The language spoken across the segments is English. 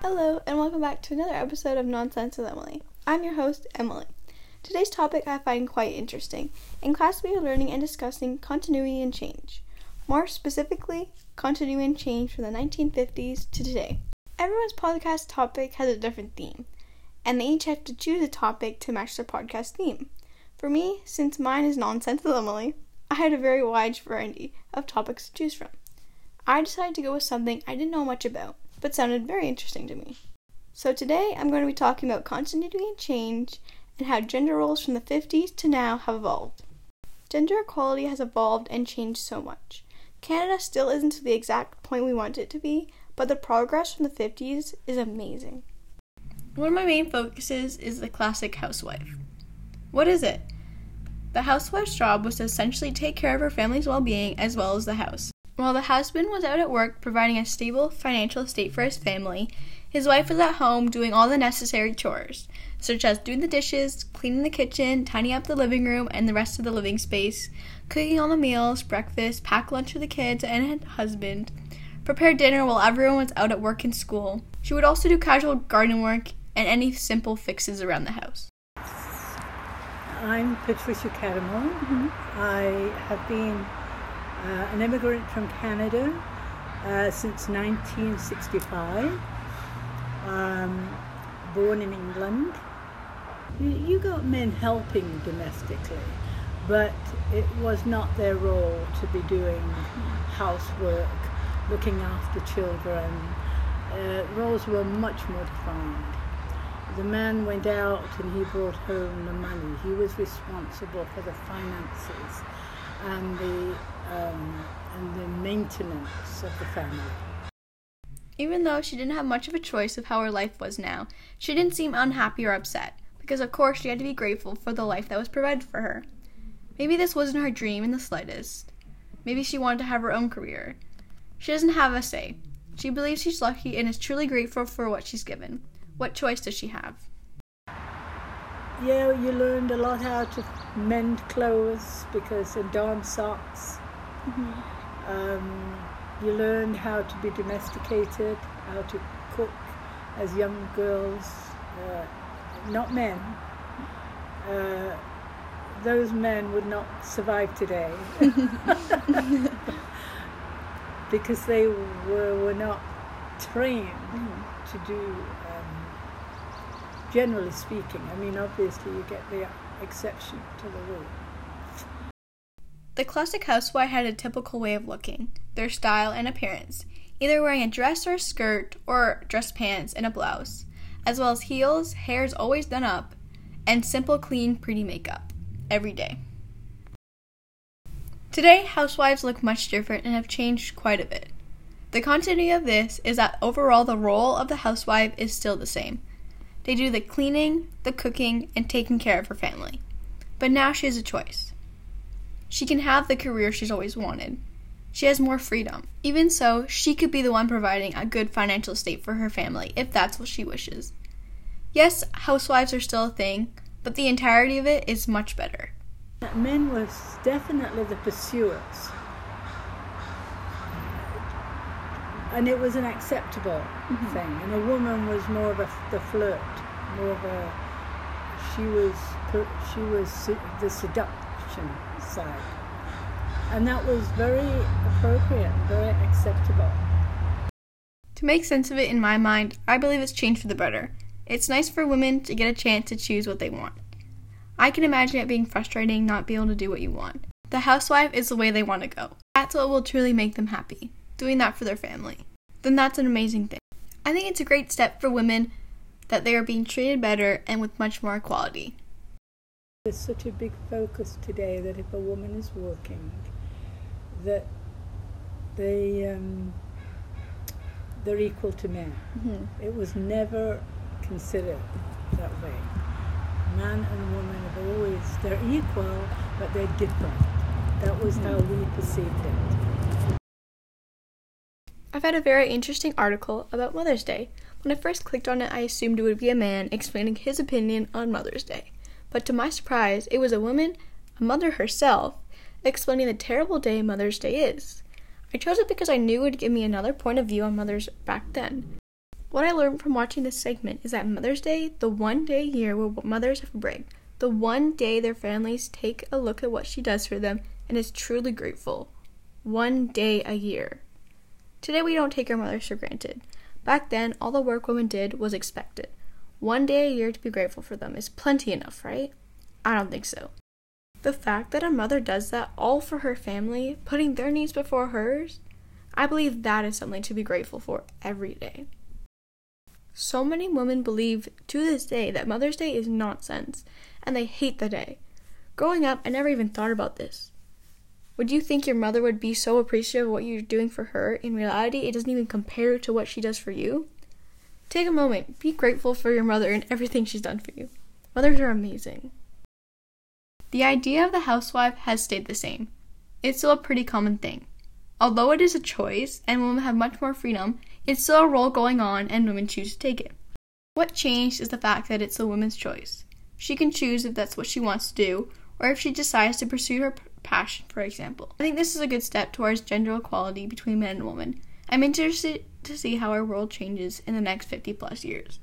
Hello, and welcome back to another episode of Nonsense with Emily. I'm your host, Emily. Today's topic I find quite interesting. In class, we are learning and discussing continuity and change. More specifically, continuity and change from the 1950s to today. Everyone's podcast topic has a different theme, and they each have to choose a topic to match their podcast theme. For me, since mine is Nonsense with Emily, I had a very wide variety of topics to choose from. I decided to go with something I didn't know much about, but sounded very interesting to me. So today I'm going to be talking about continuity and change and how gender roles from the 50s to now have evolved. Gender equality has evolved and changed so much. Canada still isn't to the exact point we want it to be, but the progress from the 50s is amazing. One of my main focuses is the classic housewife. What is it? The housewife's job was to essentially take care of her family's well being as well as the house. While the husband was out at work providing a stable financial state for his family, his wife was at home doing all the necessary chores, such as doing the dishes, cleaning the kitchen, tidying up the living room and the rest of the living space, cooking all the meals, breakfast, pack lunch for the kids and husband, prepare dinner while everyone was out at work and school. She would also do casual garden work and any simple fixes around the house. I'm Patricia Cattermole. Mm-hmm. I have been uh, an immigrant from Canada uh, since 1965. Um, born in England. You, got men helping domestically, but it was not their role to be doing housework, looking after children. Uh, roles were much more defined. The man went out and he brought home the money. He was responsible for the finances and the um, and the maintenance of the family. Even though she didn't have much of a choice of how her life was now, she didn't seem unhappy or upset, because of course she had to be grateful for the life that was provided for her. Maybe this wasn't her dream in the slightest. Maybe she wanted to have her own career. She doesn't have a say. She believes she's lucky and is truly grateful for what she's given. What choice does she have? Yeah, you learned a lot how to mend clothes because and darn socks. Mm-hmm. Um, you learn how to be domesticated, how to cook as young girls, uh, not men. Uh, those men would not survive today because they were, were not trained mm-hmm. to do generally speaking. I mean, obviously, you get the exception to the rule. The classic housewife had a typical way of looking, their style and appearance, either wearing a dress or a skirt or dress pants and a blouse, as well as heels, hair's always done up, and simple, clean, pretty makeup every day. Today, housewives look much different and have changed quite a bit. The continuity of this is that overall the role of the housewife is still the same, they do the cleaning, the cooking, and taking care of her family. But now she has a choice. She can have the career she's always wanted. She has more freedom. Even so, she could be the one providing a good financial state for her family if that's what she wishes. Yes, housewives are still a thing, but the entirety of it is much better. Men was definitely the pursuers. and it was an acceptable mm-hmm. thing. And a woman was more of a the flirt, more of a she was she was the seduction side, and that was very appropriate, very acceptable. To make sense of it in my mind, I believe it's changed for the better. It's nice for women to get a chance to choose what they want. I can imagine it being frustrating not being able to do what you want. The housewife is the way they want to go. That's what will truly make them happy doing that for their family, then that's an amazing thing. I think it's a great step for women that they are being treated better and with much more equality. There's such a big focus today that if a woman is working, that they um, they're equal to men. Mm-hmm. It was never considered that way. Man and woman have always they're equal, but they're different. That was mm-hmm. how we perceived it. I've had a very interesting article about Mother's Day. When I first clicked on it, I assumed it would be a man explaining his opinion on Mother's Day. But to my surprise, it was a woman, a mother herself, explaining the terrible day Mother's Day is. I chose it because I knew it would give me another point of view on mothers back then. What I learned from watching this segment is that Mother's Day, the one day a year where mothers have a break, the one day their families take a look at what she does for them and is truly grateful. One day a year. Today we don't take our mothers for granted. Back then, all the work women did was expected. One day a year to be grateful for them is plenty enough, right? I don't think so. The fact that a mother does that all for her family, putting their needs before hers, I believe that is something to be grateful for every day. So many women believe to this day that Mother's Day is nonsense, and they hate the day. Growing up, I never even thought about this. Would you think your mother would be so appreciative of what you're doing for her? In reality, it doesn't even compare to what she does for you. Take a moment, be grateful for your mother and everything she's done for you. Mothers are amazing. The idea of the housewife has stayed the same. It's still a pretty common thing. Although it is a choice and women have much more freedom, it's still a role going on and women choose to take it. What changed is the fact that it's a woman's choice. She can choose if that's what she wants to do, or if she decides to pursue her passion, for example. I think this is a good step towards gender equality between men and women. I'm interested to see how our world changes in the next 50 plus years.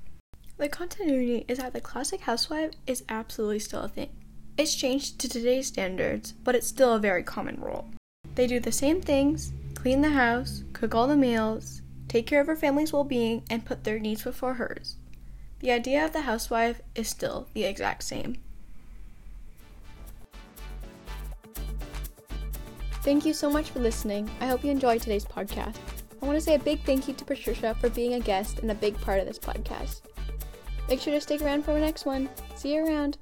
The continuity is that the classic housewife is absolutely still a thing. It's changed to today's standards, but it's still a very common role. They do the same things clean the house, cook all the meals, take care of her family's well being, and put their needs before hers. The idea of the housewife is still the exact same. Thank you so much for listening. I hope you enjoyed today's podcast. I want to say a big thank you to Patricia for being a guest and a big part of this podcast. Make sure to stick around for the next one. See you around.